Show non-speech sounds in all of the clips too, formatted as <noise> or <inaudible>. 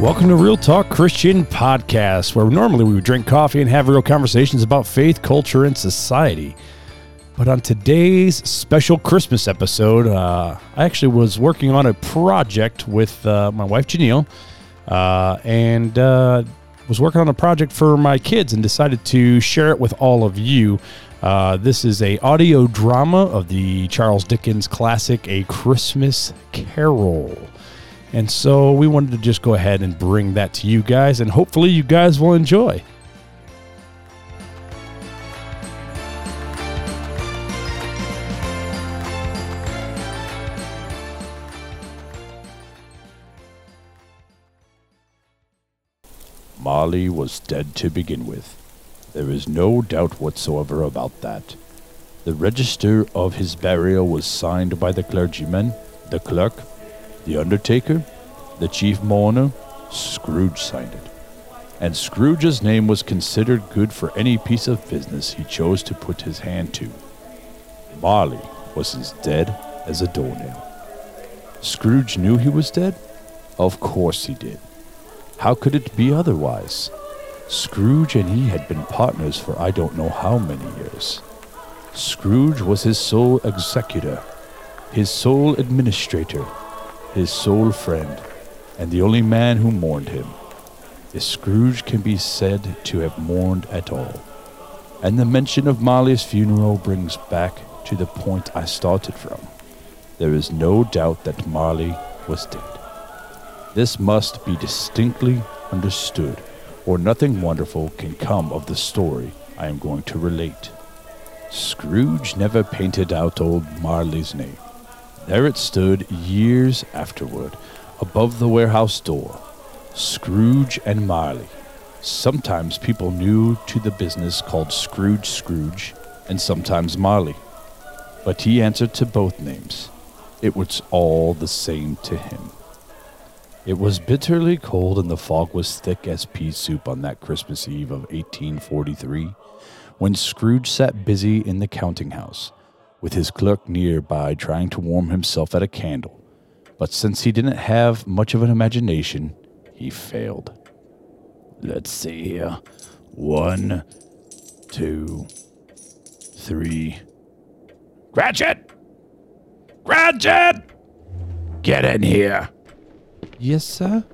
Welcome to Real Talk Christian Podcast, where normally we would drink coffee and have real conversations about faith, culture, and society. But on today's special Christmas episode, uh, I actually was working on a project with uh, my wife Janelle, uh, and uh, was working on a project for my kids, and decided to share it with all of you. Uh, this is a audio drama of the Charles Dickens classic, A Christmas Carol. And so we wanted to just go ahead and bring that to you guys, and hopefully you guys will enjoy. Marley was dead to begin with. There is no doubt whatsoever about that. The register of his burial was signed by the clergyman, the clerk, the undertaker, the chief mourner, Scrooge signed it. And Scrooge's name was considered good for any piece of business he chose to put his hand to. Marley was as dead as a doornail. Scrooge knew he was dead? Of course he did. How could it be otherwise? Scrooge and he had been partners for I don't know how many years. Scrooge was his sole executor, his sole administrator, his sole friend, and the only man who mourned him. If Scrooge can be said to have mourned at all. And the mention of Marley's funeral brings back to the point I started from. There is no doubt that Marley was dead. This must be distinctly understood, or nothing wonderful can come of the story I am going to relate. Scrooge never painted out old Marley's name. There it stood years afterward, above the warehouse door. Scrooge and Marley. Sometimes people new to the business called Scrooge Scrooge, and sometimes Marley. But he answered to both names. It was all the same to him. It was bitterly cold and the fog was thick as pea soup on that Christmas Eve of 1843 when Scrooge sat busy in the counting house with his clerk nearby trying to warm himself at a candle. But since he didn't have much of an imagination, he failed. Let's see here. One, two, three. Cratchit! Cratchit! Get in here. Yes, sir?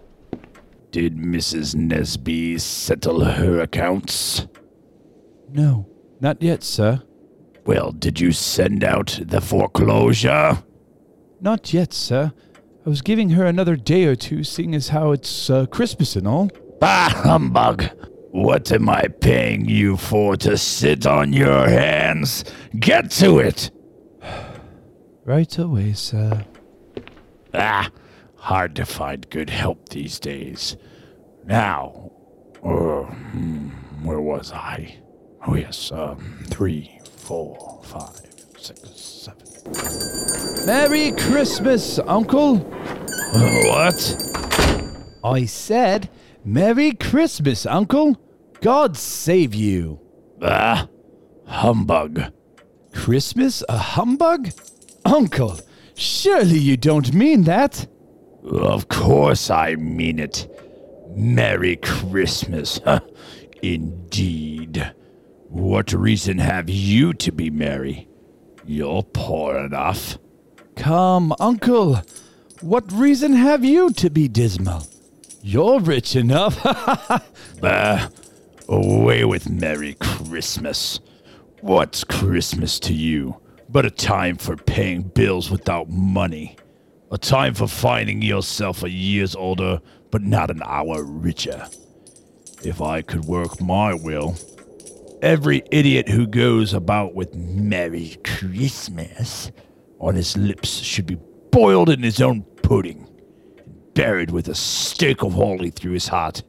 Did Mrs. Nesby settle her accounts? No, not yet, sir. Well, did you send out the foreclosure? Not yet, sir. I was giving her another day or two, seeing as how it's uh, Christmas and all. Bah, humbug! What am I paying you for to sit on your hands? Get to it! <sighs> Right away, sir. Ah, hard to find good help these days. Now, uh, hmm, where was I? Oh, yes, um, three, four, five, six, seven. Merry Christmas, Uncle! What? I said, Merry Christmas, Uncle! God save you! Ah, humbug. Christmas a humbug? Uncle, surely you don't mean that! Of course I mean it. Merry Christmas. Indeed. What reason have you to be merry? You're poor enough. Come, Uncle, what reason have you to be dismal? You're rich enough. <laughs> Bah, away with Merry Christmas. What's Christmas to you but a time for paying bills without money? A time for finding yourself a years older but not an hour richer. If I could work my will, every idiot who goes about with Merry Christmas on his lips should be boiled in his own pudding, buried with a stake of holly through his heart.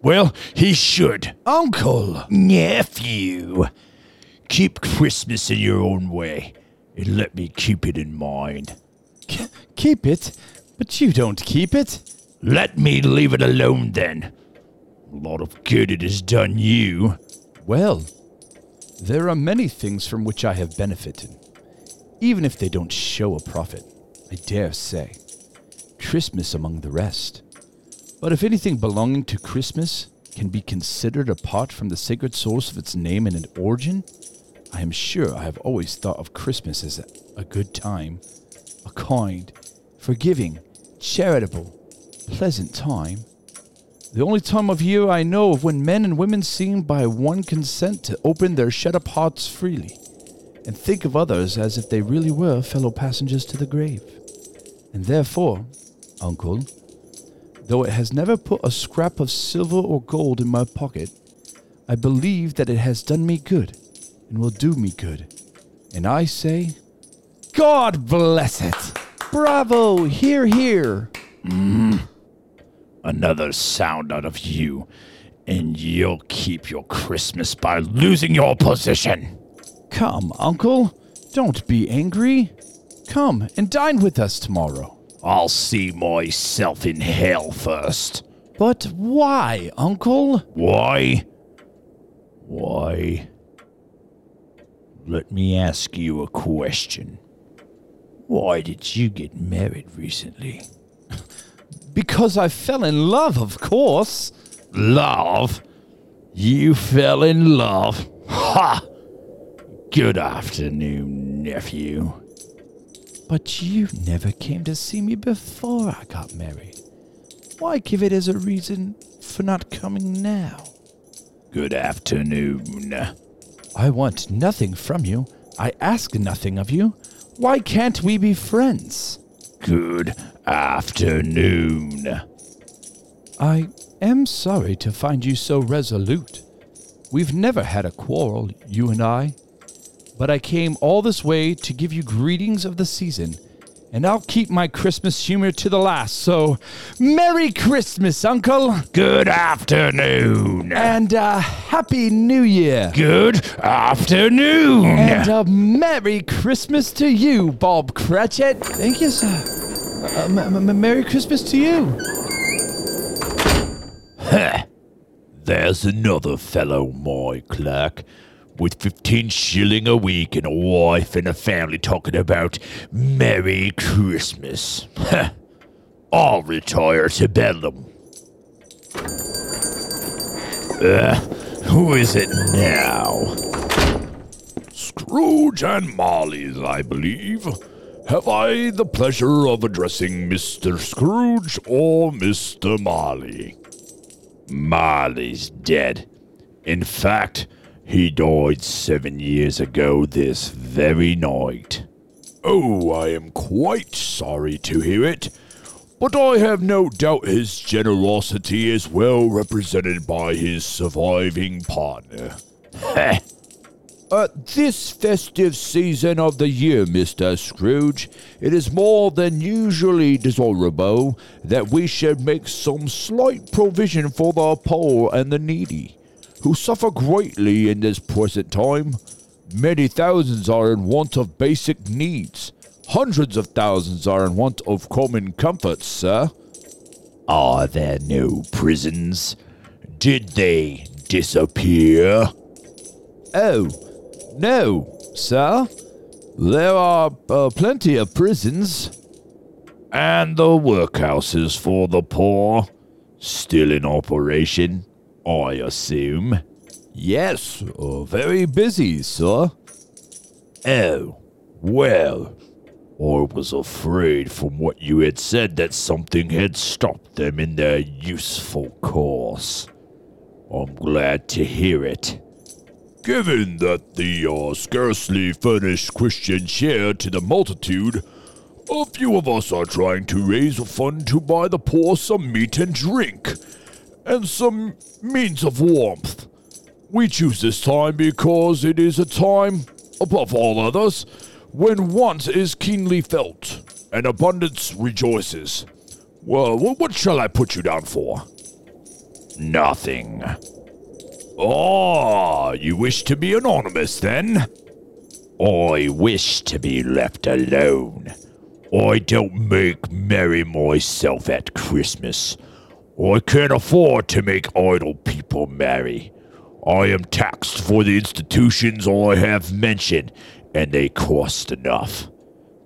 Well, he should. Uncle! Nephew, keep Christmas in your own way, and let me keep it in mine. Keep it, but you don't keep it. Let me leave it alone then. A lot of good it has done you. Well, there are many things from which I have benefited, even if they don't show a profit, I dare say. Christmas among the rest. But if anything belonging to Christmas can be considered apart from the sacred source of its name and its origin, I am sure I have always thought of Christmas as a, a good time, a kind, forgiving, charitable, pleasant time. The only time of year I know of when men and women seem by one consent to open their shut up hearts freely and think of others as if they really were fellow passengers to the grave. And therefore, uncle, though it has never put a scrap of silver or gold in my pocket, I believe that it has done me good and will do me good. And I say, God bless it! Bravo! Hear, hear! Mm-hmm. Another sound out of you, and you'll keep your Christmas by losing your position. Come, uncle, don't be angry. Come and dine with us tomorrow. I'll see myself in hell first. But why, uncle? Why? Why? Let me ask you a question. Why did you get married recently? <laughs> Because I fell in love, of course. Love? You fell in love? Ha! Good afternoon, nephew. But you never came to see me before I got married. Why give it as a reason for not coming now? Good afternoon. I want nothing from you. I ask nothing of you. Why can't we be friends? Good afternoon. I am sorry to find you so resolute. We've never had a quarrel, you and I. But I came all this way to give you greetings of the season, and I'll keep my Christmas humor to the last. So, Merry Christmas, Uncle, Good afternoon. and uh, Happy New Year, Good afternoon. and a Merry Christmas to you, Bob Cratchit. Thank you, sir. Uh, m- m- Merry Christmas to you. There's another fellow, my clerk, with 15 shilling a week and a wife and a family talking about Merry Christmas. <laughs> I'll retire to Bedlam. Uh, who is it now? Scrooge and Marley's, I believe. Have I the pleasure of addressing Mr. Scrooge or Mr. Marley? Marley's dead. In fact, he died seven years ago this very night. Oh, I am quite sorry to hear it, but I have no doubt his generosity is well represented by his surviving partner. Heh. <laughs> At this festive season of the year, Mr. Scrooge, it is more than usually desirable that we should make some slight provision for the poor and the needy, who suffer greatly in this present time. Many thousands are in want of basic needs. Hundreds of thousands are in want of common comforts, sir. Are there no prisons? Did they disappear? Oh, no, sir. There are uh, plenty of prisons. And the workhouses for the poor? Still in operation, I assume. Yes, uh, very busy, sir. Oh, well. I was afraid from what you had said that something had stopped them in their useful course. I'm glad to hear it. Given that the uh, scarcely furnished Christian share to the multitude, a few of us are trying to raise a fund to buy the poor some meat and drink, and some means of warmth. We choose this time because it is a time, above all others, when want is keenly felt and abundance rejoices. Well, what shall I put you down for? Nothing. Oh, you wish to be anonymous then? I wish to be left alone. I don't make merry myself at Christmas. I can't afford to make idle people marry. I am taxed for the institutions I have mentioned, and they cost enough.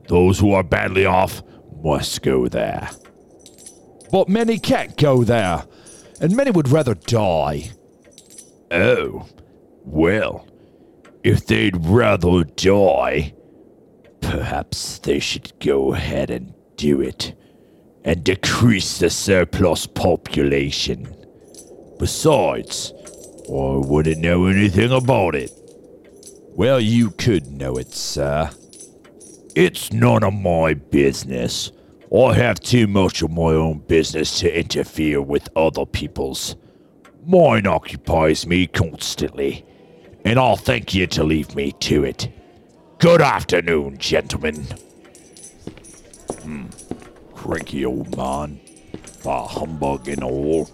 Those who are badly off must go there. But many can't go there, and many would rather die. Oh, well, if they'd rather die, perhaps they should go ahead and do it and decrease the surplus population. Besides, I wouldn't know anything about it. Well, you could know it, sir. It's none of my business. I have too much of my own business to interfere with other people's. Mine occupies me constantly, and I'll thank you to leave me to it. Good afternoon, gentlemen. Hmm. Cranky old man. By humbug and all.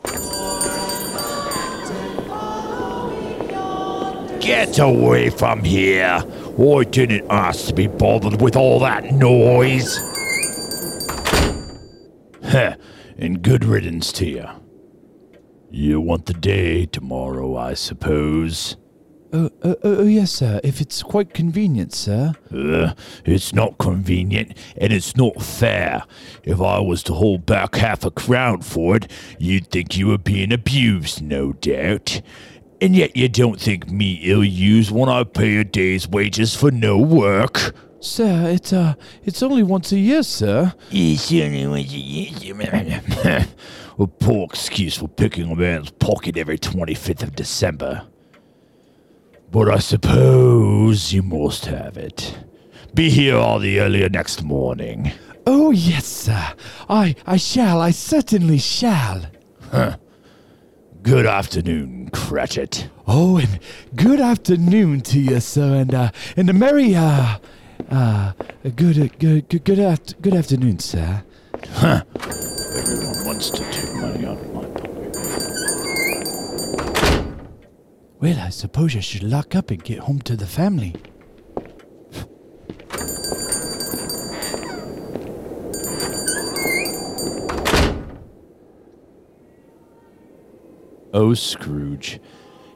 Get away from here! I didn't ask to be bothered with all that noise. Heh, and good riddance to you. You want the day tomorrow, I suppose. Oh, uh, oh, yes, sir. If it's quite convenient, sir. Uh, it's not convenient, and it's not fair. If I was to hold back half a crown for it, you'd think you were being abused, no doubt. And yet you don't think me ill-used when I pay a day's wages for no work. Sir, it's uh, it's only once a year, sir. It's only once a year. a <laughs> poor excuse for picking a man's pocket every 25th of December. But I suppose you must have it. Be here all the earlier next morning. Oh, yes, sir. I, I shall. I certainly shall. Huh. Good afternoon, Cratchit. Oh, and good afternoon to you, sir, and uh, and a merry uh, uh, good, uh, good, good, good, aft- good afternoon, sir. Huh. Everyone wants to take money out Well, I suppose I should lock up and get home to the family. Oh, Scrooge.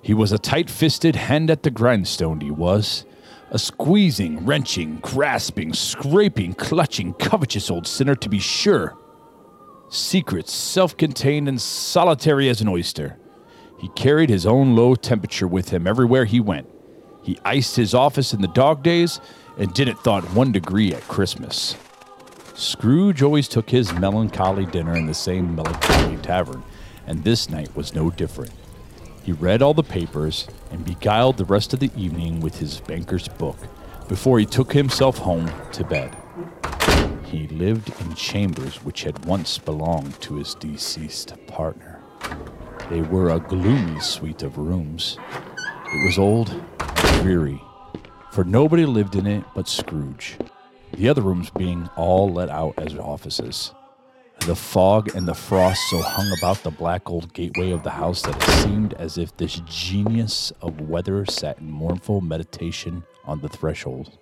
He was a tight fisted hand at the grindstone, he was. A squeezing, wrenching, grasping, scraping, clutching, covetous old sinner, to be sure. Secret, self contained, and solitary as an oyster. He carried his own low temperature with him everywhere he went. He iced his office in the dog days and didn't thought one degree at Christmas. Scrooge always took his melancholy dinner in the same melancholy tavern, and this night was no different. He read all the papers and beguiled the rest of the evening with his banker's book before he took himself home to bed. He lived in chambers which had once belonged to his deceased partner. They were a gloomy suite of rooms. It was old and dreary, for nobody lived in it but Scrooge, the other rooms being all let out as offices. The fog and the frost so hung about the black old gateway of the house that it seemed as if this genius of weather sat in mournful meditation on the threshold.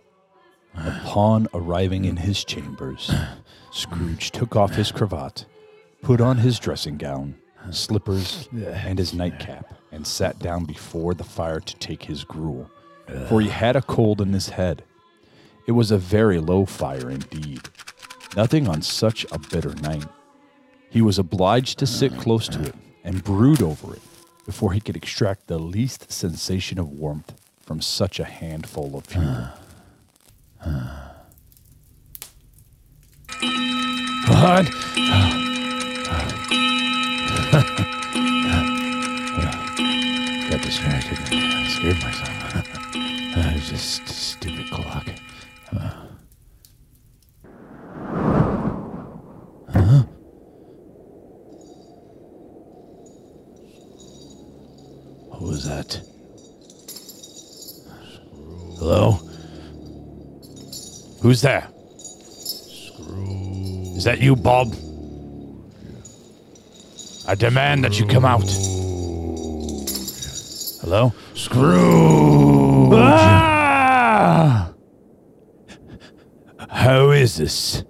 Upon arriving in his chambers, Scrooge took off his cravat, put on his dressing gown, Uh, slippers, and his nightcap, and sat down before the fire to take his gruel, for he had a cold in his head. It was a very low fire indeed, nothing on such a bitter night. He was obliged to sit close to it and brood over it before he could extract the least sensation of warmth from such a handful of fuel. What? Got distracted and scared myself. <laughs> was just stupid clock. Huh? What was that? Hello? Who's there? Is that you, Bob? I demand that you come out. Hello? Scrooge! Ah! How is this?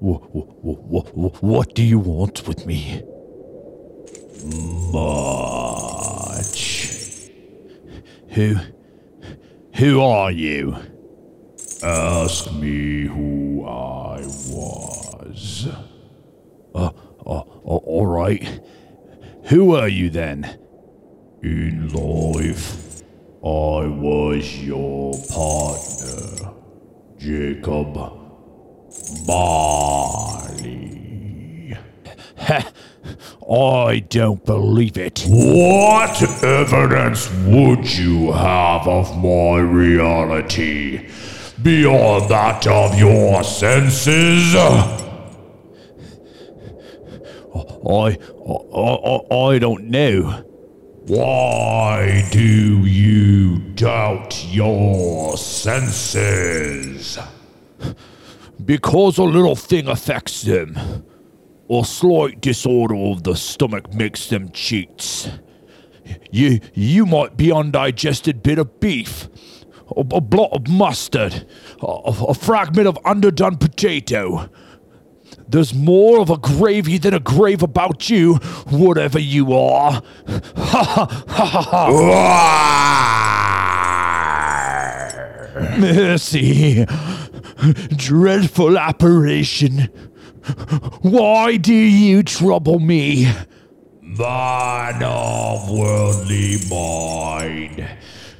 Wh- wh- wh- wh- What do you want with me? much. Who. Who are you? Ask me who I was. All right. Who are you then? In life, I was your partner, Jacob Marley. I don't believe it. What evidence would you have of my reality beyond that of your senses? I, I, I, I don't know. Why do you doubt your senses? Because a little thing affects them. A slight disorder of the stomach makes them cheats. You, you might be undigested bit of beef, a, a blot of mustard, a, a fragment of underdone potato, there's more of a gravy than a grave about you, whatever you are. Ha ha ha ha! Mercy! Dreadful apparition! Why do you trouble me? Of worldly mind,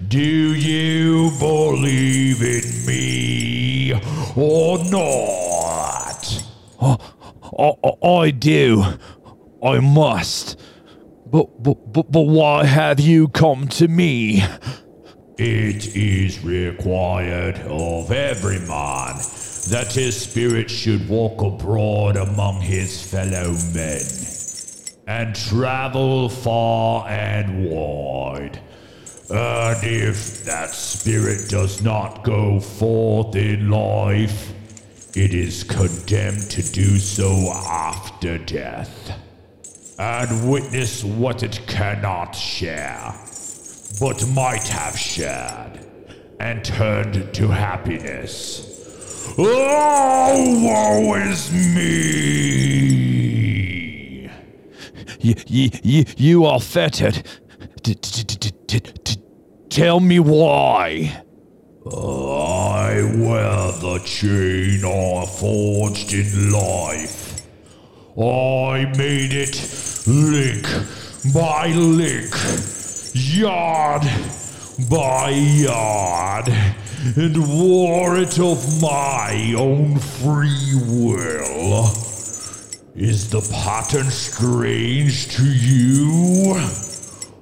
do you believe in me or not? I, I do. I must. But, but, but, but why have you come to me? It is required of every man that his spirit should walk abroad among his fellow men and travel far and wide. And if that spirit does not go forth in life, it is condemned to do so after death, and witness what it cannot share, but might have shared, and turned to happiness. Oh, woe is me! You, you, you are fettered. Tell me why. I wear the chain I forged in life. I made it link by link, yard by yard, and wore it of my own free will. Is the pattern strange to you?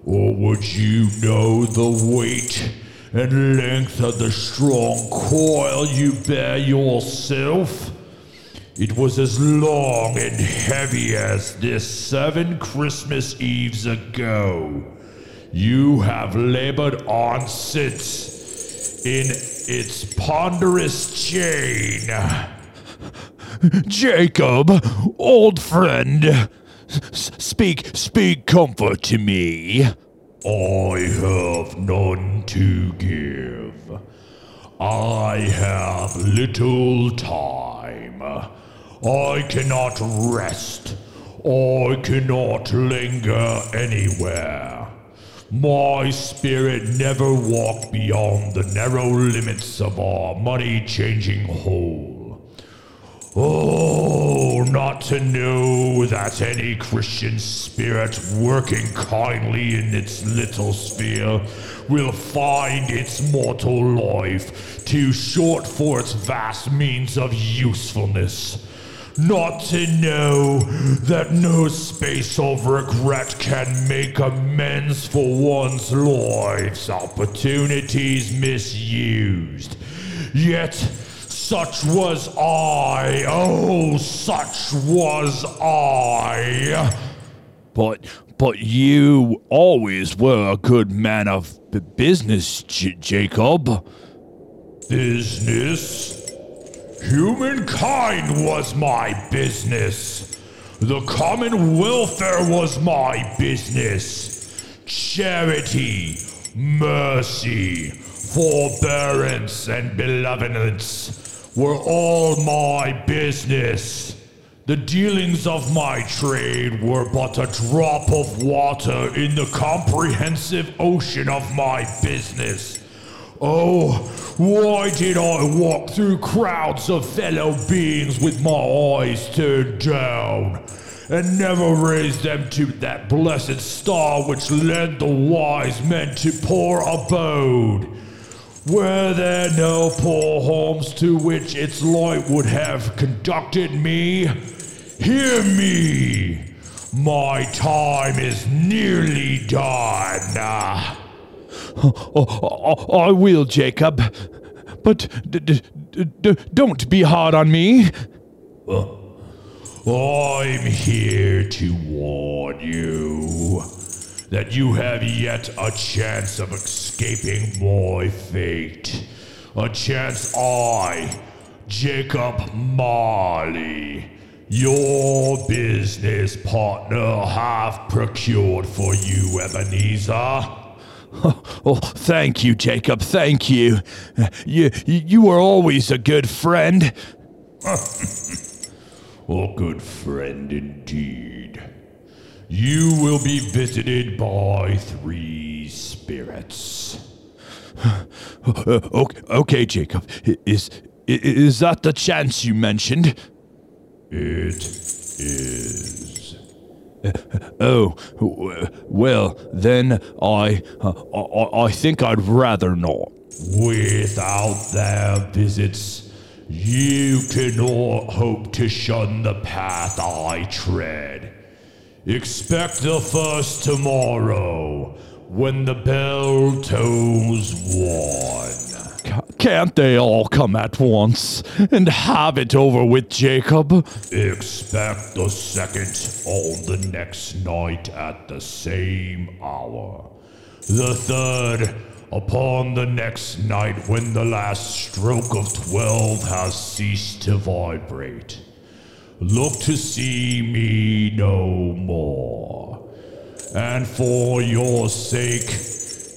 Or would you know the weight? And length of the strong coil you bear yourself. It was as long and heavy as this seven Christmas Eves ago. You have labored on since in its ponderous chain. Jacob, old friend, speak, speak comfort to me. I have none to give. I have little time. I cannot rest. I cannot linger anywhere. My spirit never walked beyond the narrow limits of our money changing hole. Oh, not to know that any Christian spirit working kindly in its little sphere will find its mortal life too short for its vast means of usefulness. Not to know that no space of regret can make amends for one's life's opportunities misused. Yet, such was I. Oh, such was I. But, but you always were a good man of b- business, J- Jacob. Business? Humankind was my business. The common welfare was my business. Charity, mercy, forbearance, and benevolence were all my business. The dealings of my trade were but a drop of water in the comprehensive ocean of my business. Oh, why did I walk through crowds of fellow beings with my eyes turned down, and never raise them to that blessed star which led the wise men to poor abode? Were there no poor homes to which its light would have conducted me? Hear me! My time is nearly done. Oh, oh, I will, Jacob. But d- d- d- don't be hard on me. Uh, I'm here to warn you that you have yet a chance of escaping my fate. A chance I, Jacob Marley, your business partner, have procured for you, Ebenezer. <laughs> Oh, thank you, Jacob. Thank you. You, you were always a good friend. <laughs> a good friend indeed. You will be visited by three spirits. <sighs> okay, okay, Jacob. Is is that the chance you mentioned? It is. Uh, oh, well, then I, I, I think I'd rather not. Without their visits, you cannot hope to shun the path I tread. Expect the first tomorrow when the bell tolls one. Can't they all come at once and have it over with, Jacob? Expect the second on the next night at the same hour. The third upon the next night when the last stroke of twelve has ceased to vibrate. Look to see me no more. And for your sake,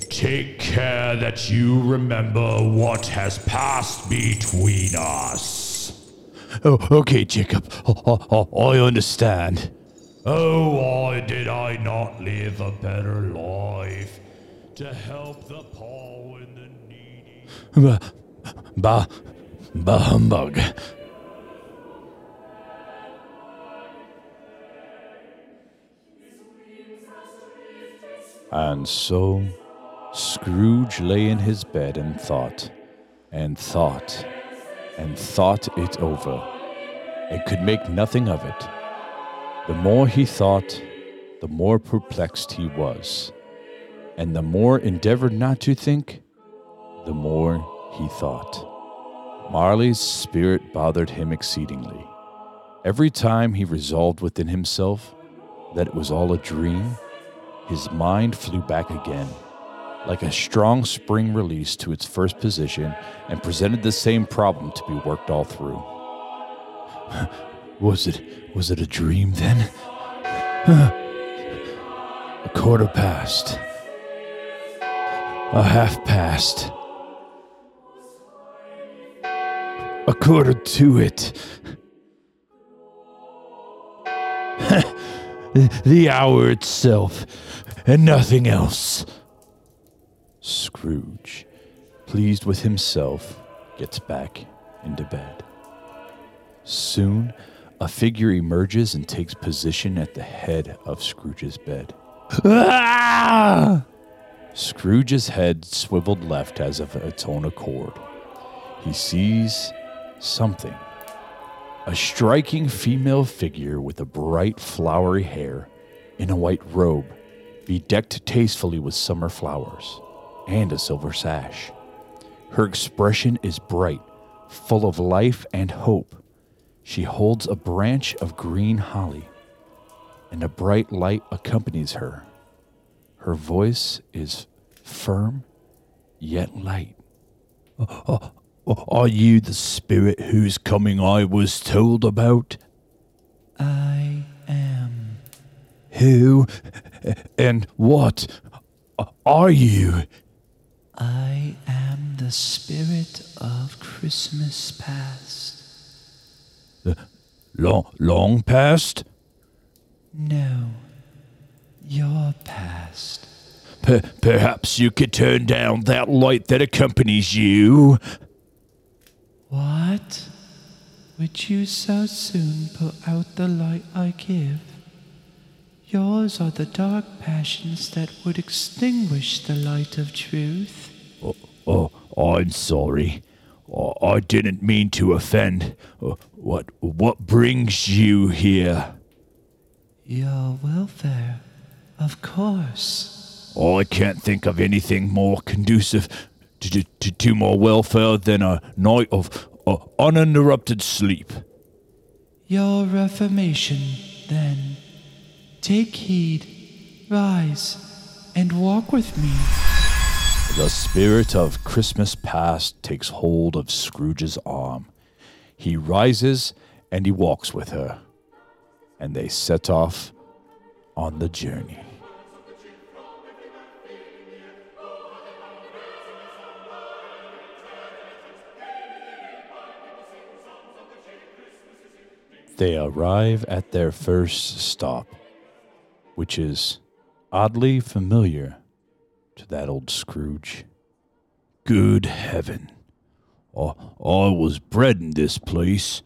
take care that you remember what has passed between us. Oh, okay, Jacob. I understand. Oh, why did I not live a better life to help the poor and the needy? Bah, bah, bah humbug. And so Scrooge lay in his bed and thought, and thought, and thought it over, and could make nothing of it. The more he thought, the more perplexed he was, and the more endeavored not to think, the more he thought. Marley's spirit bothered him exceedingly. Every time he resolved within himself that it was all a dream, his mind flew back again, like a strong spring released to its first position, and presented the same problem to be worked all through. <laughs> was it was it a dream then? <sighs> a quarter past. A half past. A quarter to it. <laughs> <laughs> the hour itself, and nothing else. Scrooge, pleased with himself, gets back into bed. Soon, a figure emerges and takes position at the head of Scrooge's bed. Ah! Scrooge's head swiveled left as of its own accord. He sees something a striking female figure with a bright, flowery hair in a white robe, bedecked tastefully with summer flowers, and a silver sash. Her expression is bright, full of life and hope. She holds a branch of green holly, and a bright light accompanies her. Her voice is firm yet light. Oh, oh, are you the spirit whose coming I was told about? I am. Who and what are you? I am the spirit of Christmas past. The, Long, long past? No, your past. Per- perhaps you could turn down that light that accompanies you. What? Would you so soon put out the light I give? Yours are the dark passions that would extinguish the light of truth. Oh, oh I'm sorry. Oh, I didn't mean to offend. Oh, what, what brings you here? Your welfare, of course. I can't think of anything more conducive to, to, to, my welfare than a night of uh, uninterrupted sleep. Your reformation, then. Take heed, rise, and walk with me. The spirit of Christmas past takes hold of Scrooge's arm. He rises and he walks with her, and they set off on the journey. They arrive at their first stop, which is oddly familiar to that old Scrooge. Good heaven. I, I was bred in this place.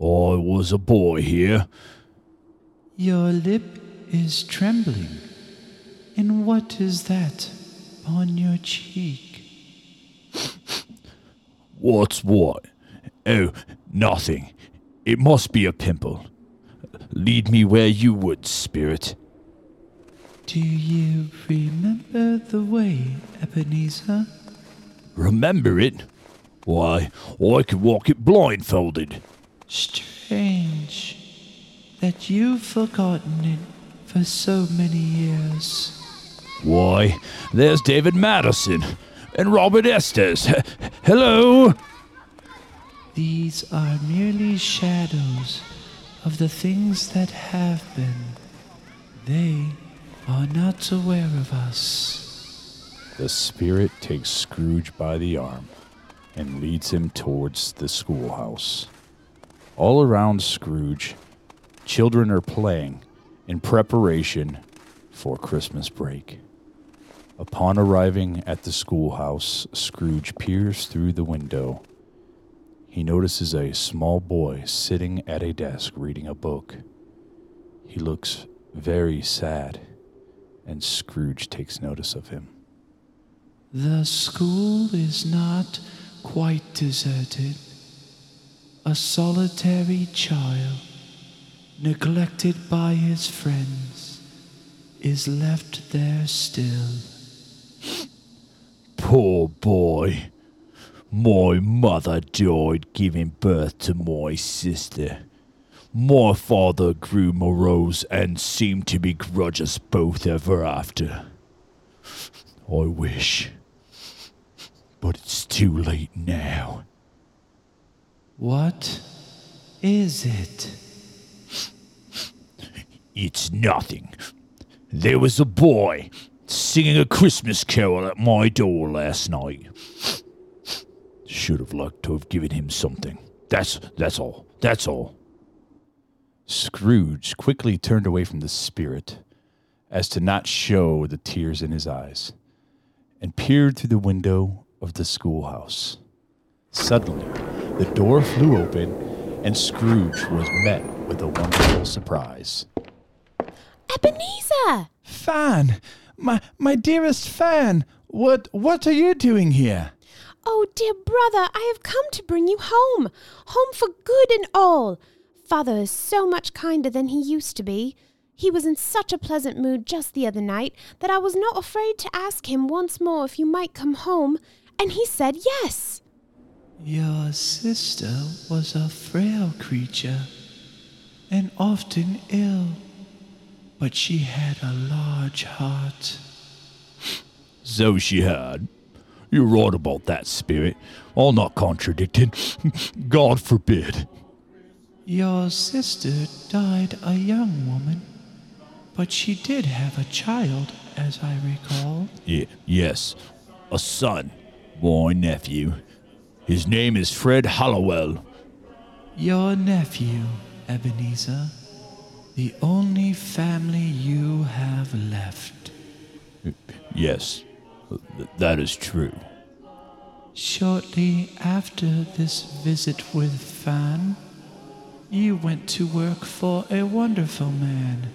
I was a boy here. Your lip is trembling. And what is that on your cheek? What's what? Oh, nothing. It must be a pimple. Lead me where you would, spirit. Do you remember the way, Ebenezer? Remember it? Why, I could walk it blindfolded. Strange that you've forgotten it for so many years. Why, there's David Madison and Robert Estes. Hello! These are merely shadows of the things that have been. They are not aware of us. The spirit takes Scrooge by the arm and leads him towards the schoolhouse. All around Scrooge, children are playing in preparation for Christmas break. Upon arriving at the schoolhouse, Scrooge peers through the window. He notices a small boy sitting at a desk reading a book. He looks very sad, and Scrooge takes notice of him. The school is not quite deserted. A solitary child, neglected by his friends, is left there still. Poor boy. My mother died giving birth to my sister. My father grew morose and seemed to begrudge us both ever after. I wish. But it's too late now. What is it? It's nothing. There was a boy singing a Christmas carol at my door last night. Should have liked to have given him something. That's that's all. That's all. Scrooge quickly turned away from the spirit, as to not show the tears in his eyes, and peered through the window of the schoolhouse. Suddenly, the door flew open, and Scrooge was met with a wonderful surprise. Ebenezer! Fan, my my dearest Fan, what what are you doing here? Oh, dear brother, I have come to bring you home. Home for good and all. Father is so much kinder than he used to be. He was in such a pleasant mood just the other night that I was not afraid to ask him once more if you might come home, and he said yes. Your sister was a frail creature and often ill, but she had a large heart. So she had. You're right about that, Spirit. I'll not contradict it. <laughs> God forbid. Your sister died a young woman, but she did have a child, as I recall. Y- yes, a son, my nephew. His name is Fred Hollowell. Your nephew. Ebenezer. The only family you have left. Yes, that is true. Shortly after this visit with Fan, you went to work for a wonderful man,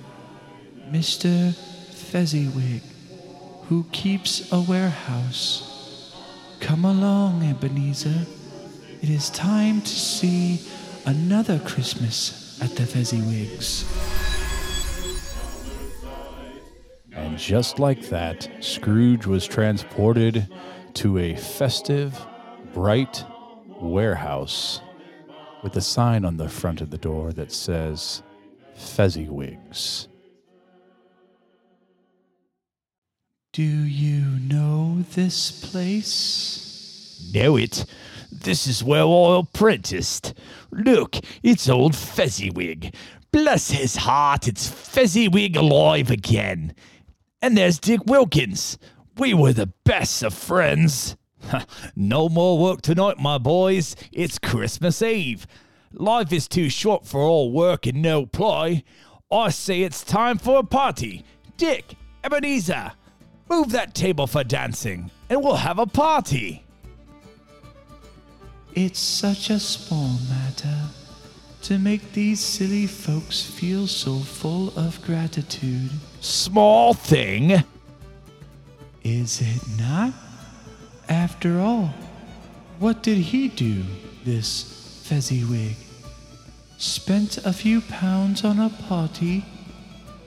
Mr. Fezziwig, who keeps a warehouse. Come along, Ebenezer. It is time to see another Christmas at the Fezziwigs. And just like that, Scrooge was transported to a festive, bright warehouse with a sign on the front of the door that says Fezziwigs. Do you know this place? Know it. This is where I apprenticed. Look, it's old Fezziwig. Bless his heart, it's Fezziwig alive again. And there's Dick Wilkins. We were the best of friends. <laughs> no more work tonight, my boys. It's Christmas Eve. Life is too short for all work and no play. I say it's time for a party. Dick, Ebenezer, move that table for dancing, and we'll have a party. It's such a small matter to make these silly folks feel so full of gratitude. Small thing. Is it not? After all, what did he do, this Fezziwig? Spent a few pounds on a party?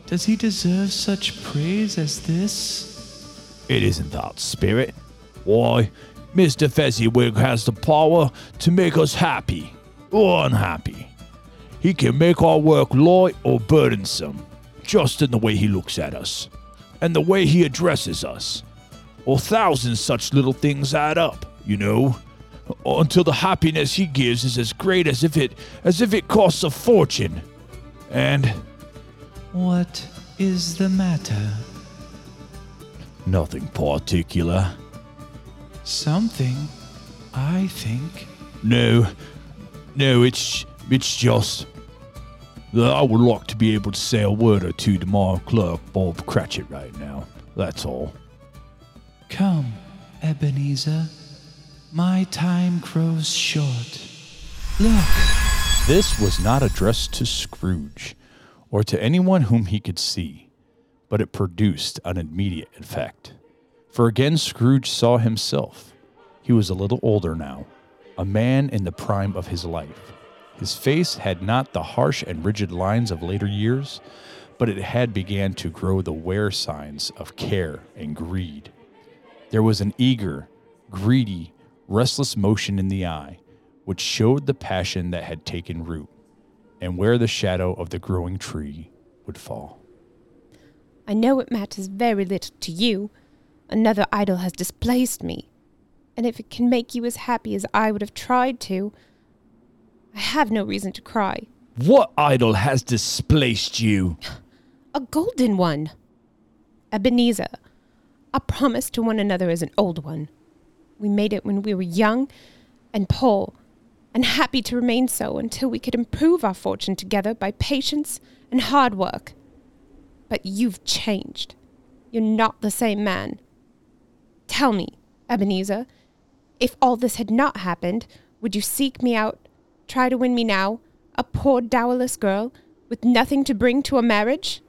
Does he deserve such praise as this? It isn't that, Spirit. Why, Mr. Fezziwig has the power to make us happy or unhappy. He can make our work light or burdensome, just in the way he looks at us and the way he addresses us. Or thousands such little things add up, you know, until the happiness he gives is as great as if it as if it costs a fortune. And What is the matter? nothing particular. Something, I think. No, no, it's it's just Uh, I would like to be able to say a word or two to my clerk, Bob Cratchit, right now. That's all. Come, Ebenezer. My time grows short. Look, This was not addressed to Scrooge or to anyone whom he could see, but it produced an immediate effect. For again Scrooge saw himself. He was a little older now, a man in the prime of his life. His face had not the harsh and rigid lines of later years, but it had began to grow the wear signs of care and greed. There was an eager, greedy, restless motion in the eye, which showed the passion that had taken root, and where the shadow of the growing tree would fall. I know it matters very little to you. Another idol has displaced me. And if it can make you as happy as I would have tried to, I have no reason to cry. What idol has displaced you? A golden one. Ebenezer, a promise to one another is an old one. We made it when we were young and poor, and happy to remain so until we could improve our fortune together by patience and hard work. But you've changed. You're not the same man. Tell me, Ebenezer, if all this had not happened, would you seek me out, try to win me now, a poor dowerless girl with nothing to bring to a marriage?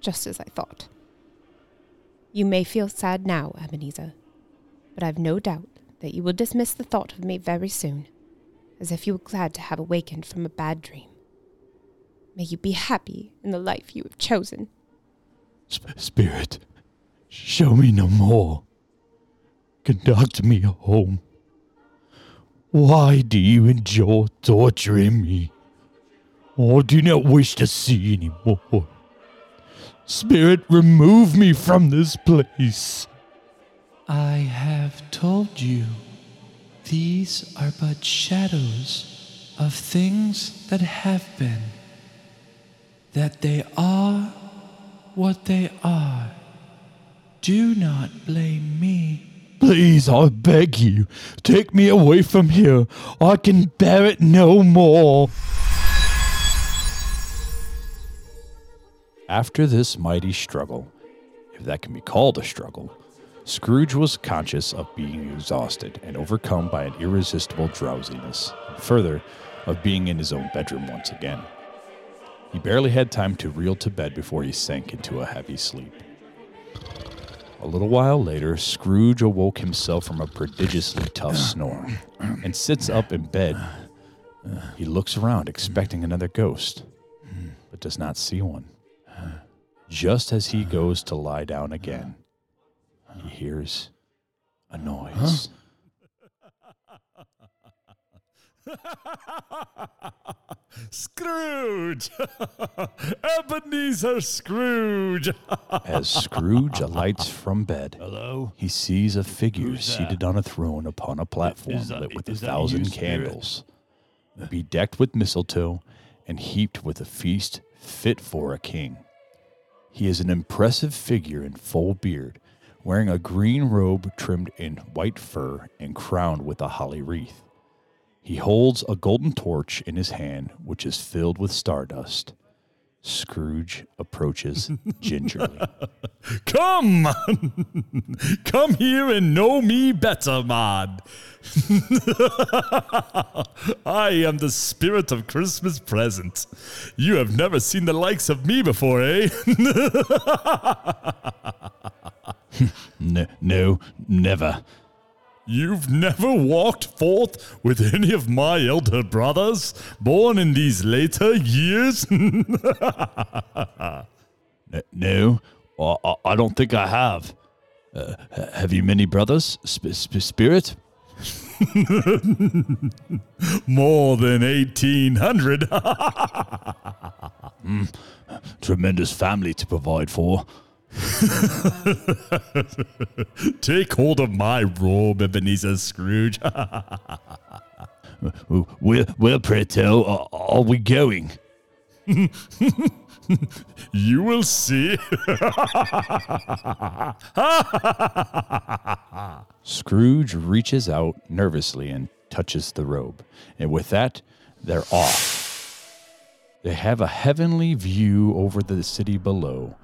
Just as I thought. You may feel sad now, Ebenezer, but I've no doubt that you will dismiss the thought of me very soon, as if you were glad to have awakened from a bad dream. May you be happy in the life you have chosen. Sp- Spirit, show me no more. Conduct me home. Why do you enjoy torturing me? I do not wish to see any more. Spirit, remove me from this place. I have told you, these are but shadows of things that have been, that they are what they are. Do not blame me. Please, I beg you, take me away from here. I can bear it no more. After this mighty struggle, if that can be called a struggle, Scrooge was conscious of being exhausted and overcome by an irresistible drowsiness, and further, of being in his own bedroom once again. He barely had time to reel to bed before he sank into a heavy sleep. A little while later, Scrooge awoke himself from a prodigiously tough uh, snore and sits up in bed. He looks around, expecting another ghost, but does not see one. Just as he goes to lie down again, he hears a noise. <laughs> Scrooge! <laughs> Ebenezer Scrooge! <laughs> As Scrooge alights from bed, Hello? he sees a figure seated on a throne upon a platform that- lit with a thousand candles, bedecked with mistletoe and heaped with a feast fit for a king. He is an impressive figure in full beard, wearing a green robe trimmed in white fur and crowned with a holly wreath. He holds a golden torch in his hand, which is filled with stardust. Scrooge approaches <laughs> gingerly. Come! <laughs> Come here and know me better, man. <laughs> I am the spirit of Christmas present. You have never seen the likes of me before, eh? N- no, never. You've never walked forth with any of my elder brothers, born in these later years? <laughs> No, I, don't think I have. Uh, have you many brothers, sp- sp- Spirit? <laughs> More than 1800. <laughs> Tremendous family to provide for. <laughs> Take hold of my robe, Ebenezer Scrooge. Where, where, tell, are, are we going? <laughs> you will see. <laughs> Scrooge reaches out nervously and touches the robe, and with that, they're off. They have a heavenly view over the city below.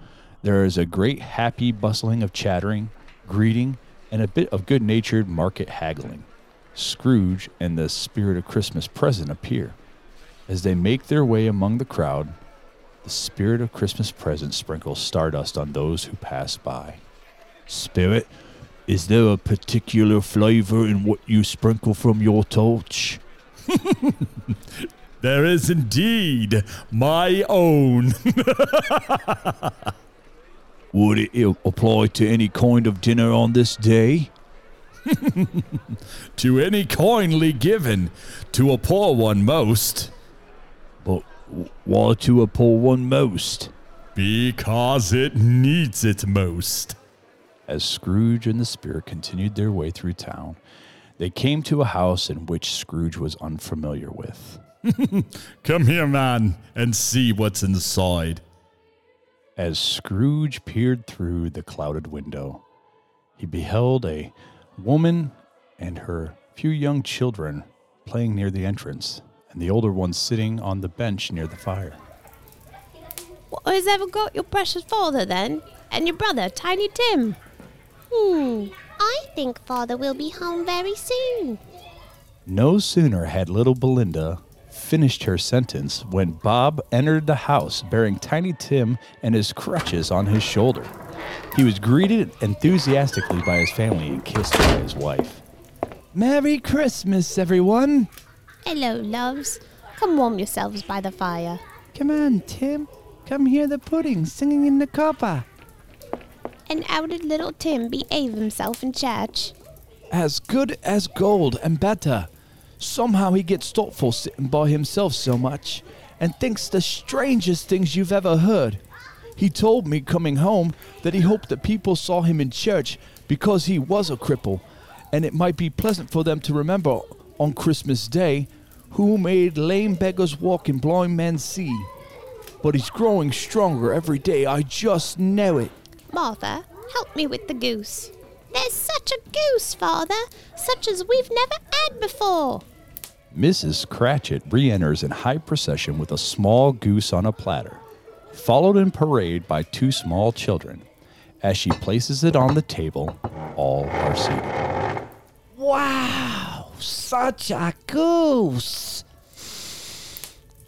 There is a great happy bustling of chattering, greeting, and a bit of good natured market haggling. Scrooge and the spirit of Christmas present appear. As they make their way among the crowd, the spirit of Christmas present sprinkles stardust on those who pass by. Spirit, is there a particular flavor in what you sprinkle from your torch? <laughs> there is indeed my own. <laughs> Would it apply to any kind of dinner on this day? <laughs> to any kindly given, to a poor one most. But why to a poor one most? Because it needs it most. As Scrooge and the spirit continued their way through town, they came to a house in which Scrooge was unfamiliar with. <laughs> Come here, man, and see what's inside. As Scrooge peered through the clouded window, he beheld a woman and her few young children playing near the entrance, and the older one sitting on the bench near the fire. What has ever got your precious father then? And your brother, Tiny Tim? Hmm, I think father will be home very soon. No sooner had little Belinda finished her sentence when Bob entered the house bearing Tiny Tim and his crutches on his shoulder. He was greeted enthusiastically by his family and kissed by his wife. Merry Christmas, everyone! Hello, loves. Come warm yourselves by the fire. Come on, Tim. Come hear the pudding singing in the copper. And how did little Tim behave himself in church? As good as gold and better. Somehow he gets thoughtful sitting by himself so much and thinks the strangest things you've ever heard. He told me coming home that he hoped that people saw him in church because he was a cripple, and it might be pleasant for them to remember on Christmas Day who made lame beggars walk and blind men see. But he's growing stronger every day, I just know it. Martha, help me with the goose. There's such a goose, Father, such as we've never had before. Mrs. Cratchit re enters in high procession with a small goose on a platter, followed in parade by two small children. As she places it on the table, all are seated. Wow, such a goose.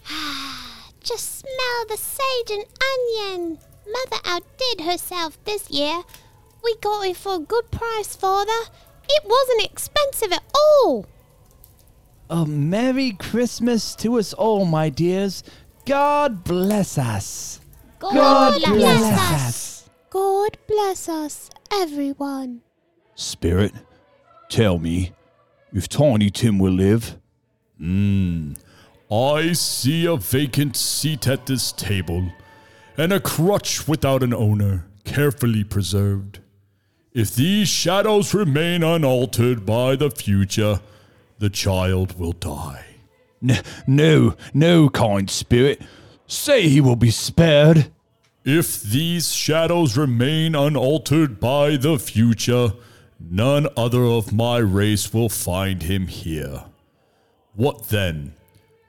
Ah, just smell the sage and onion. Mother outdid herself this year. We got it for a good price, Father. It wasn't expensive at all. A Merry Christmas to us all, my dears. God bless us. God, bless us. God bless us, everyone. Spirit, tell me if Tiny Tim will live. Hmm. I see a vacant seat at this table, and a crutch without an owner, carefully preserved. If these shadows remain unaltered by the future, the child will die. N- no, no, kind spirit. Say he will be spared. If these shadows remain unaltered by the future, none other of my race will find him here. What then?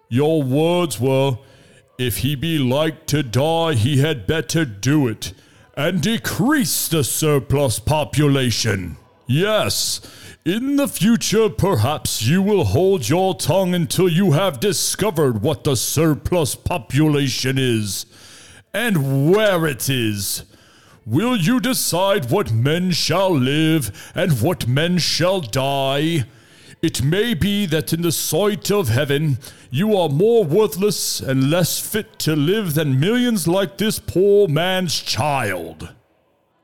Your words were, if he be like to die, he had better do it, and decrease the surplus population. Yes, in the future, perhaps you will hold your tongue until you have discovered what the surplus population is and where it is. Will you decide what men shall live and what men shall die? It may be that in the sight of heaven you are more worthless and less fit to live than millions like this poor man's child.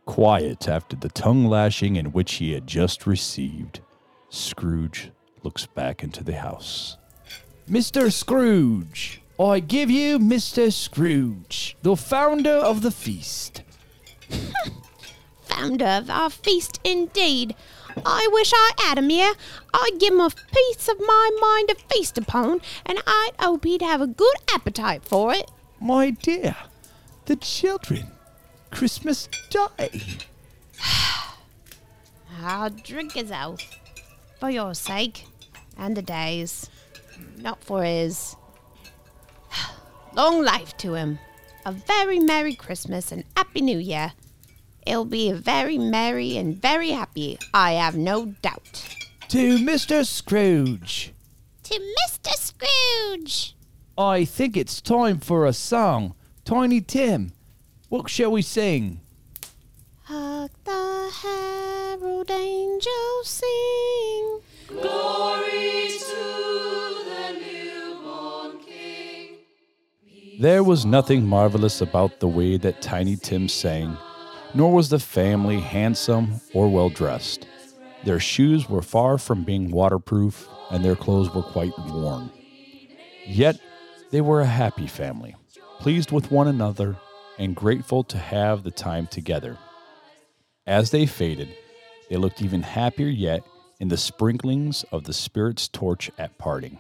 Quiet after the tongue lashing in which he had just received, Scrooge looks back into the house. Mr. Scrooge, I give you Mr. Scrooge, the founder of the feast. <laughs> Founder of our feast, indeed. I wish I had him here. I'd give him a piece of my mind to feast upon, and I'd hope he'd have a good appetite for it. My dear, the children, Christmas Day. <sighs> I'll drink his health. For your sake, and the day's. Not for his. <sighs> Long life to him. A very Merry Christmas and Happy New Year. It'll be a very merry and very happy, I have no doubt. To Mr. Scrooge, To Mr. Scrooge. I think it's time for a song. Tiny Tim, what shall we sing? Hark the herald angels sing. There was nothing marvelous about the way that Tiny Tim sang, nor was the family handsome or well dressed. Their shoes were far from being waterproof, and their clothes were quite worn. Yet they were a happy family, pleased with one another, and grateful to have the time together. As they faded, they looked even happier yet in the sprinklings of the Spirit's torch at parting.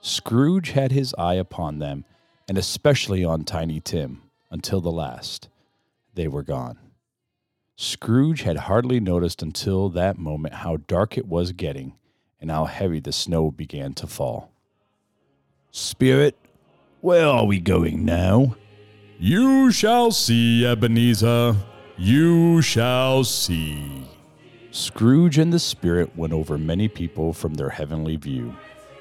Scrooge had his eye upon them, and especially on Tiny Tim, until the last. They were gone. Scrooge had hardly noticed until that moment how dark it was getting and how heavy the snow began to fall. Spirit, where are we going now? You shall see, Ebenezer. You shall see. Scrooge and the Spirit went over many people from their heavenly view.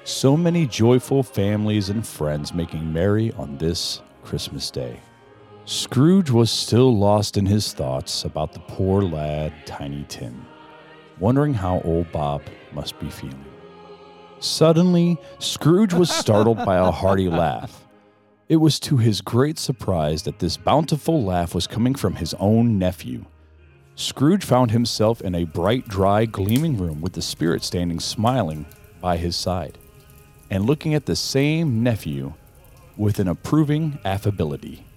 So many joyful families and friends making merry on this Christmas Day. Scrooge was still lost in his thoughts about the poor lad, Tiny Tim, wondering how old Bob must be feeling. Suddenly, Scrooge was startled by a hearty laugh. It was to his great surprise that this bountiful laugh was coming from his own nephew. Scrooge found himself in a bright, dry, gleaming room with the spirit standing smiling by his side and looking at the same nephew with an approving affability. <laughs>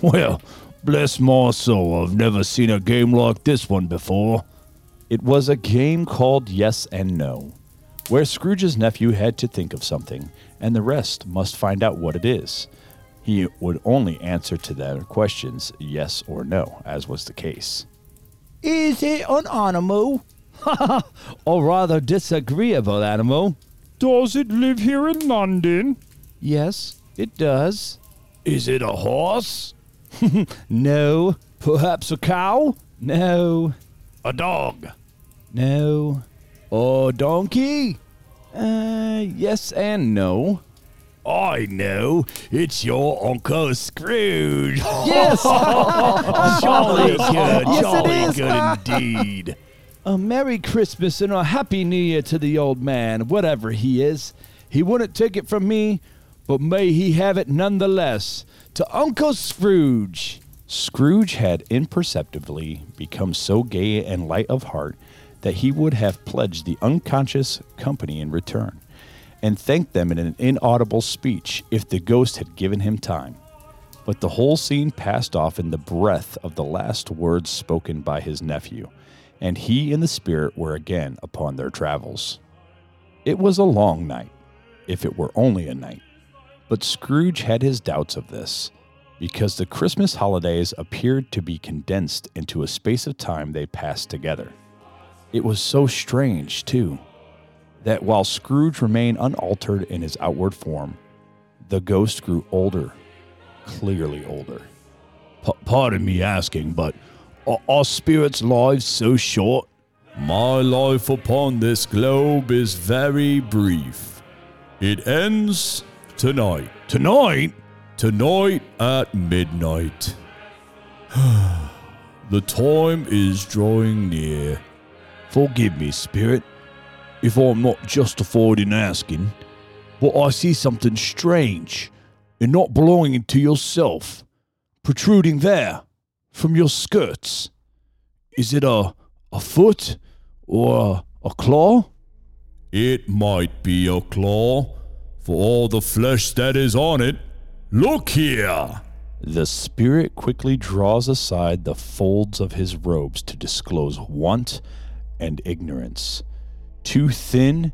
Well, bless my soul, I've never seen a game like this one before. It was a game called Yes and No, where Scrooge's nephew had to think of something, and the rest must find out what it is. He would only answer to their questions yes or no, as was the case. Is it an animal? <laughs> or rather disagreeable animal? Does it live here in London? Yes, it does. Is it a horse? <laughs> No. Perhaps a cow? No. A dog? No. A donkey? Uh, yes and no. I know. It's your Uncle Scrooge. <laughs> Yes! jolly <laughs> good. Yes, jolly good indeed. <laughs> A Merry Christmas and a Happy New Year to the old man, whatever he is. He wouldn't take it from me, but may he have it nonetheless. To Uncle Scrooge. Scrooge had imperceptibly become so gay and light of heart that he would have pledged the unconscious company in return, and thanked them in an inaudible speech if the ghost had given him time. But the whole scene passed off in the breath of the last words spoken by his nephew, and he and the spirit were again upon their travels. It was a long night, if it were only a night, but Scrooge had his doubts of this because the Christmas holidays appeared to be condensed into a space of time they passed together. It was so strange, too, that while Scrooge remained unaltered in his outward form, the ghost grew older, clearly older. P- pardon me asking, but are, are spirits' lives so short? My life upon this globe is very brief. It ends tonight. Tonight? Tonight at midnight. <sighs> the time is drawing near. Forgive me, spirit, if I'm not justified in asking, but I see something strange and not belonging to yourself protruding there from your skirts. Is it a a foot or a, a claw? It might be a claw, for all the flesh that is on it. Look here! The spirit quickly draws aside the folds of his robes to disclose want and ignorance. Two thin,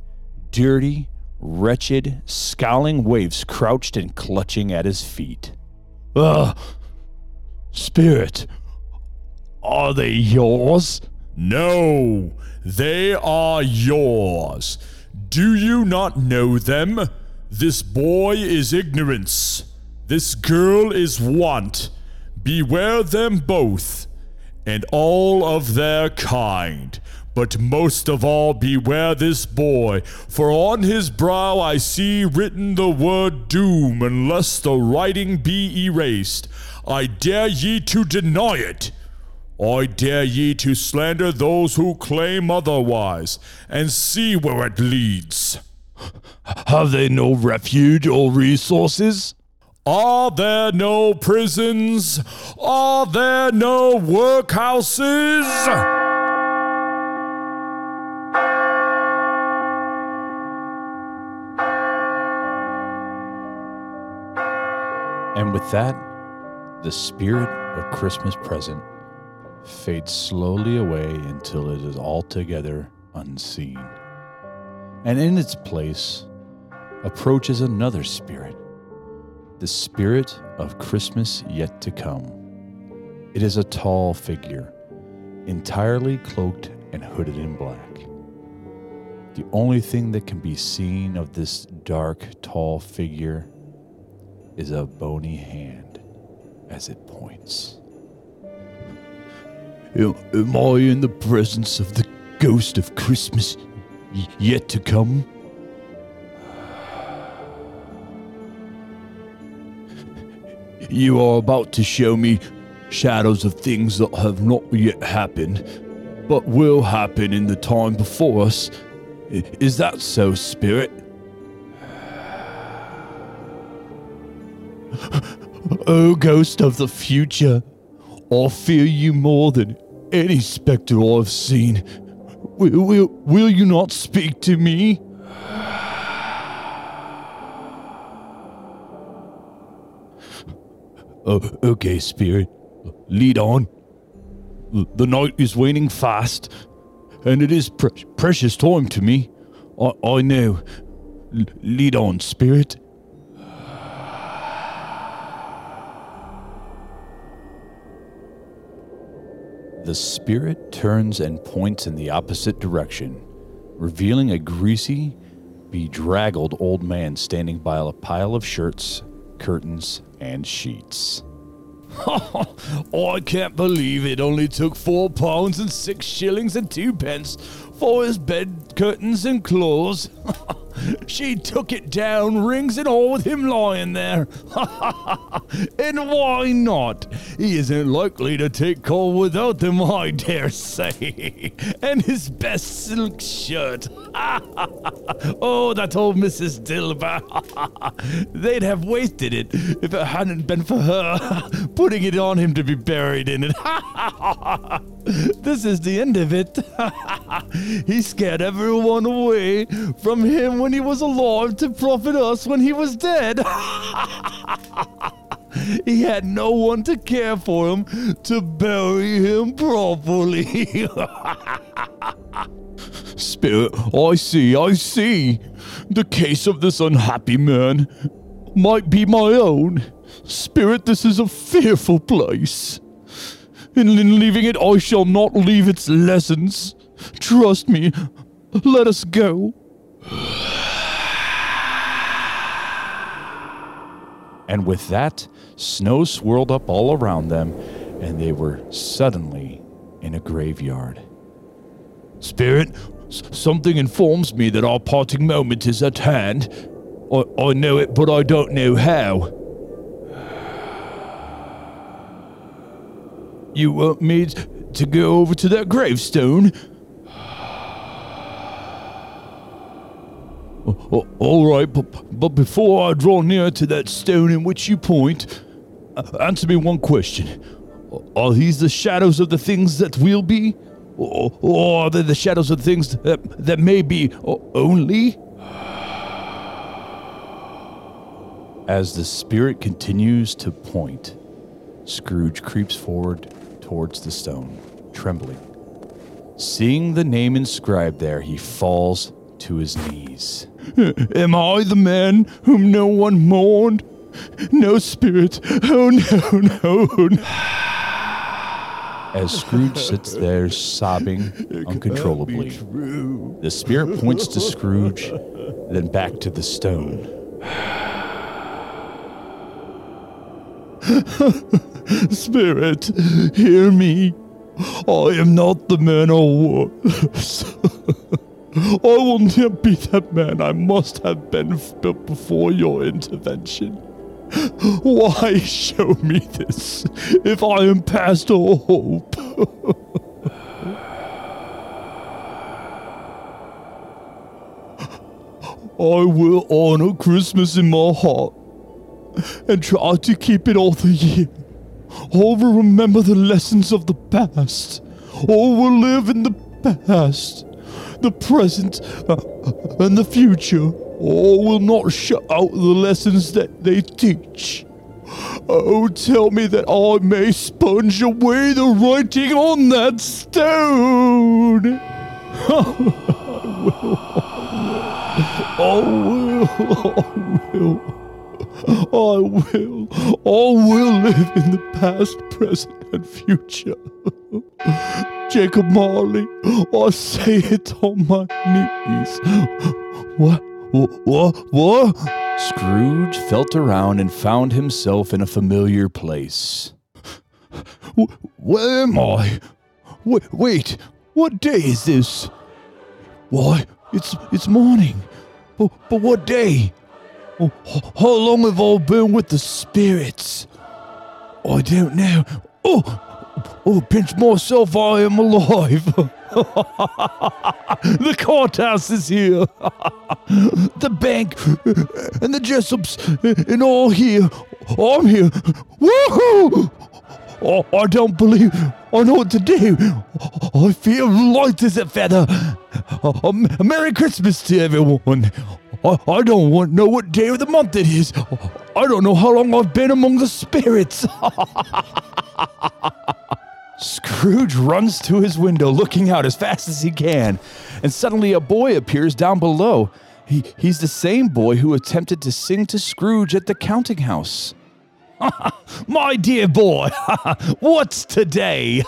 dirty, wretched, scowling waifs crouched and clutching at his feet. Ugh! Spirit, are they yours? No, they are yours. Do you not know them? This boy is ignorance. This girl is want. Beware them both, and all of their kind. But most of all, beware this boy, for on his brow I see written the word doom, unless the writing be erased. I dare ye to deny it. I dare ye to slander those who claim otherwise, and see where it leads. Have they no refuge or resources? Are there no prisons? Are there no workhouses? And with that, the spirit of Christmas present fades slowly away until it is altogether unseen. And in its place approaches another spirit, the spirit of Christmas yet to come. It is a tall figure, entirely cloaked and hooded in black. The only thing that can be seen of this dark, tall figure is a bony hand as it points. Am, I in the presence of the ghost of Christmas yet to come? You are about to show me shadows of things that have not yet happened, but will happen in the time before us. Is that so, Spirit? O ghost of the future, I fear you more than any spectre I've seen. Will, will, will you not speak to me? <sighs> Oh, okay, Spirit. Lead on. The night is waning fast, and it is pre- precious time to me. I, I know. L- lead on, Spirit. The spirit turns and points in the opposite direction, revealing a greasy, bedraggled old man standing by a pile of shirts, curtains, and sheets. <laughs> Oh, I can't believe it only took four pounds and six shillings and two pence for his bed curtains and clothes. <laughs> <laughs> she took it down, rings and all, with him lying there. <laughs> and why not? He isn't likely to take cold without them, I dare say. <laughs> and his best silk shirt. oh, that old Mrs. Dilber. They'd have wasted it if it hadn't been for her putting it on him to be buried in it. this is the end of it. he scared everyone away from him when he was alive to profit us when he was dead. <laughs> he had no one to care for him to bury him properly. <laughs> Spirit, I see, I see. The case of this unhappy man might be my own. Spirit, this is a fearful place. And in leaving it, I shall not leave its lessons. Trust me. Let us go. <sighs> <sighs> And with that, snow swirled up all around them, and they were suddenly in a graveyard. Spirit, s- something informs me that our parting moment is at hand. I, I know it, but I don't know how. You want me to go over to that gravestone? O- all right, but, but before I draw near to that stone in which you point, uh, answer me one question. Are these the shadows of the things that will be? Or, or are they the shadows of things that, that may be only? As the spirit continues to point, Scrooge creeps forward towards the stone, trembling. Seeing the name inscribed there, he falls to his knees. Am I the man whom no one mourned? No spirit. Oh no, no, no. As Scrooge sits there sobbing uncontrollably, the spirit points to Scrooge, then back to the stone. <laughs> Spirit, hear me. I am not the man I was. <laughs> I will never be that man I must have been before your intervention. Why show me this if I am past all hope? I will honor Christmas in my heart and try to keep it all the year. I will remember the lessons of the past. I will live in the past, the present, uh, and the future. I will not shut out the lessons that they teach. Oh, tell me that I may sponge away the writing on that stone. <laughs> I will, I will, I will, I will live in the past, present, and future. Jacob Marley, I say it on my knees. What? What? What? What? Scrooge felt around and found himself in a familiar place. Where am I? Wait, wait, what day is this? Why, it's it's morning. But, but what day? Oh, how long have I been with the spirits? I don't know. Oh, oh, pinch myself, I am alive. <laughs> the courthouse is here. <laughs> the bank and the Jessops and all here. I'm here. Woohoo! Oh, I don't believe I know what to do. I feel light as a feather. A Merry Christmas to everyone. I, I don't want know what day of the month it is. I don't know how long I've been among the spirits. <laughs> Scrooge runs to his window, looking out as fast as he can, and suddenly a boy appears down below. He, he's the same boy who attempted to sing to Scrooge at the counting house. <laughs> My dear boy, <laughs> what's today?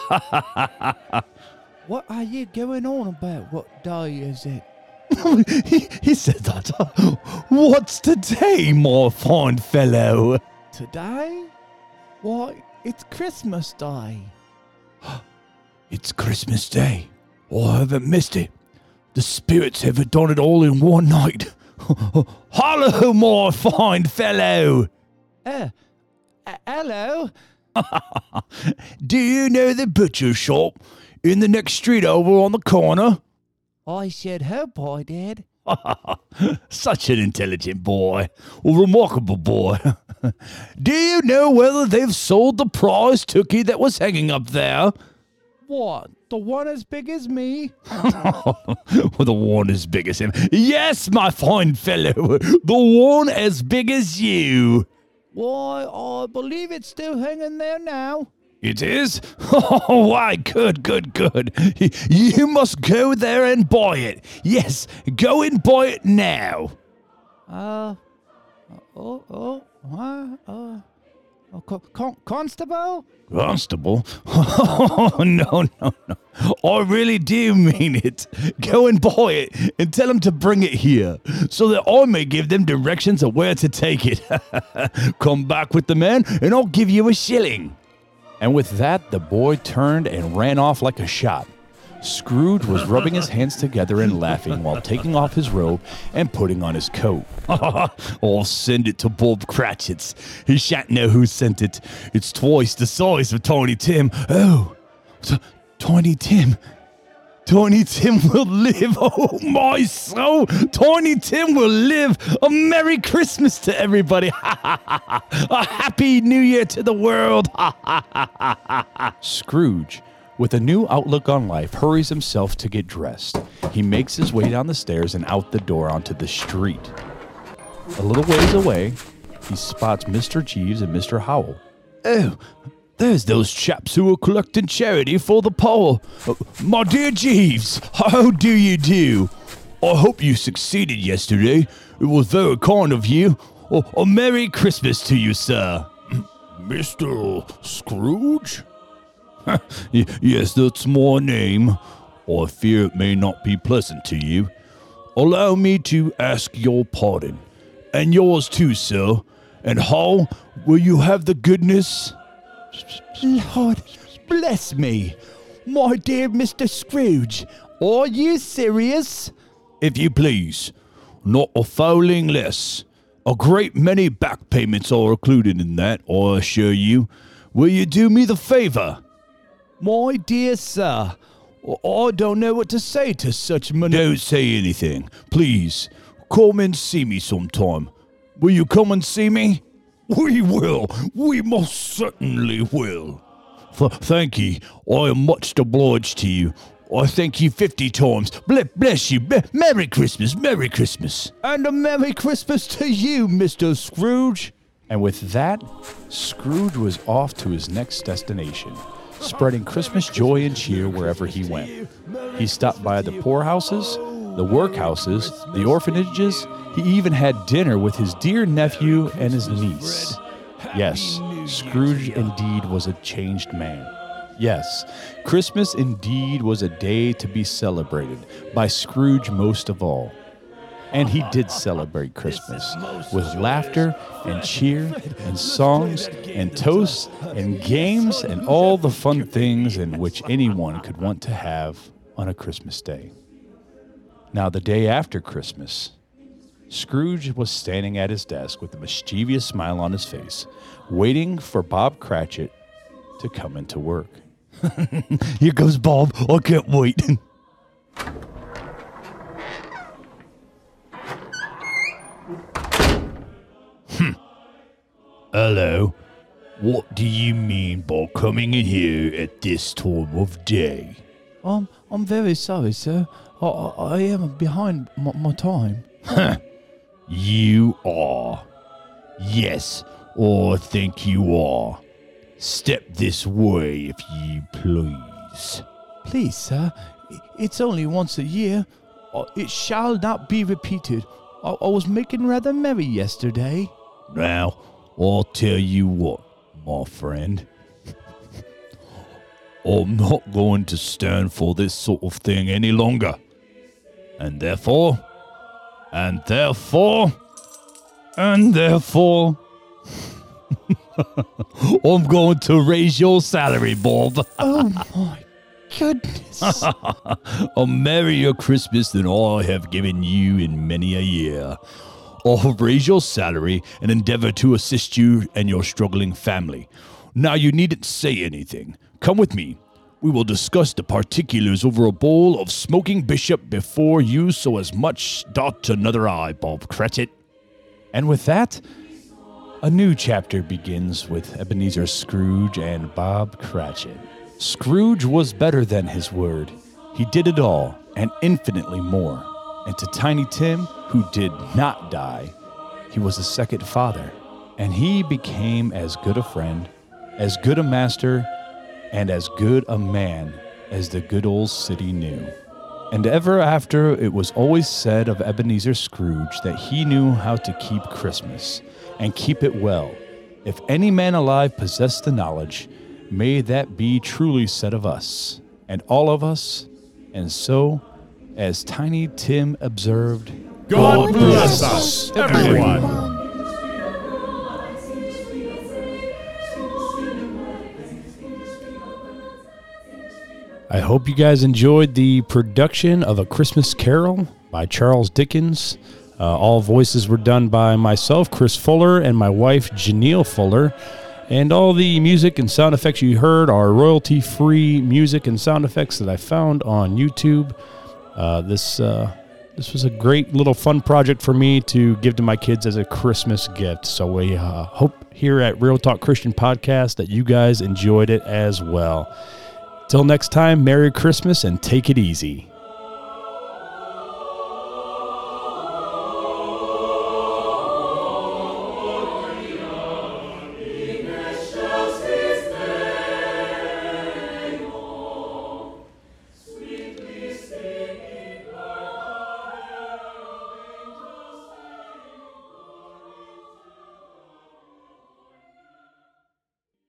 What are you going on about? What day is it? <laughs> he, he said that. <laughs> What's today, my fine fellow? Today? Why, it's Christmas Day. <gasps> It's Christmas Day. Oh, I haven't missed it. The spirits have done it all in one night. <laughs> Hello, my fine fellow. Uh, uh, hello? Do you know the butcher shop in the next street over on the corner? I should hope I did. Such an intelligent boy. A remarkable boy. <laughs> Do you know whether they've sold the prize turkey that was hanging up there? What? The one as big as me? <laughs> Well, the one as big as him. Yes, my fine fellow. <laughs> The one as big as you. Why, I believe it's still hanging there now. It is? <laughs> Oh, why, good, good, good. <laughs> You must go there and buy it. Yes, go and buy it now. Uh, oh, oh, uh, uh, con- con- constable? Constable? Oh, <laughs> no, no, no. I really do mean it. Go and buy it and tell them to bring it here so that I may give them directions of where to take it. Come back with the man and I'll give you a shilling. And with that, the boy turned and ran off like a shot. Scrooge was rubbing his hands together and laughing while taking off his robe and putting on his coat. <laughs> I'll send it to Bob Cratchit's. He shan't know who sent it. It's twice the size of Tiny Tim. Oh, T- Tiny Tim. Tiny Tim will live. <laughs> Oh, my soul. Tiny Tim will live. A Merry Christmas to everybody. <laughs> a Happy New Year to the world. <laughs> Scrooge, with a new outlook on life, hurries himself to get dressed. He makes his way down the stairs and out the door onto the street. A little ways away, he spots Mr. Jeeves and Mr. Howell. Oh, there's those chaps who are collecting charity for the poor. Uh, my dear Jeeves, how do you do? I hope you succeeded yesterday. It was very kind of you. A Merry Christmas to you, sir. <clears throat> Mr. Scrooge? <laughs> Yes, that's my name. I fear it may not be pleasant to you. Allow me to ask your pardon, and yours too, sir. And how will you have the goodness? Lord, bless me. My dear Mr. Scrooge, are you serious? If you please, not a farthing less. A great many back payments are included in that, I assure you. Will you do me the favor? My dear sir, I- I don't know what to say to such money. Don't say anything. Please, come and see me sometime. Will you come and see me? We will. We most certainly will. Th- thank ye. I am much obliged to you. I thank you fifty times. Ble- bless you. Be- Merry Christmas. Merry Christmas. And a Merry Christmas to you, Mr. Scrooge. And with that, Scrooge was off to his next destination, spreading Christmas joy and cheer wherever he went. He stopped by the poorhouses, the workhouses, the orphanages. He even had dinner with his dear nephew and his niece. Yes, Scrooge indeed was a changed man. Yes, Christmas indeed was a day to be celebrated, by Scrooge most of all. And he did celebrate Christmas with laughter and cheer and songs and toasts and games and all the fun things in which anyone could want to have on a Christmas day. Now, the day after Christmas, Scrooge was standing at his desk with a mischievous smile on his face, waiting for Bob Cratchit to come into work. <laughs> Here goes Bob. I can't wait. Hello. What do you mean by coming in here at this time of day? Um, I'm very sorry, sir. I, I, am behind my, my time. <laughs> You are. Yes, I think you are. Step this way, if you please. Please, sir, it's only once a year. Uh, It shall not be repeated. I, I was making rather merry yesterday. Now, I'll tell you what, my friend. <laughs> I'm not going to stand for this sort of thing any longer. And therefore, and therefore, and therefore, <laughs> I'm going to raise your salary, Bob. <laughs> Oh my goodness. <laughs> a merrier Christmas than I have given you in many a year. I'll raise your salary and endeavor to assist you and your struggling family. Now you needn't say anything. Come with me. We will discuss the particulars over a bowl of smoking bishop before you so as much dot another i, Bob Cratchit. And with that, a new chapter begins with Ebenezer Scrooge and Bob Cratchit. Scrooge was better than his word. He did it all and infinitely more. And to Tiny Tim, who did not die, he was a second father. And he became as good a friend, as good a master, and as good a man as the good old city knew. And ever after, it was always said of Ebenezer Scrooge that he knew how to keep Christmas and keep it well. If any man alive possessed the knowledge, may that be truly said of us, and all of us. And so, as Tiny Tim observed, God bless us, everyone. I hope you guys enjoyed the production of A Christmas Carol by Charles Dickens. Uh, all voices were done by myself, Chris Fuller, and my wife, Janelle Fuller. And all the music and sound effects you heard are royalty free music and sound effects that I found on YouTube. Uh, this, uh, this was a great little fun project for me to give to my kids as a Christmas gift. So we uh, hope here at Real Talk Christian Podcast that you guys enjoyed it as well. Till next time, Merry Christmas and take it easy.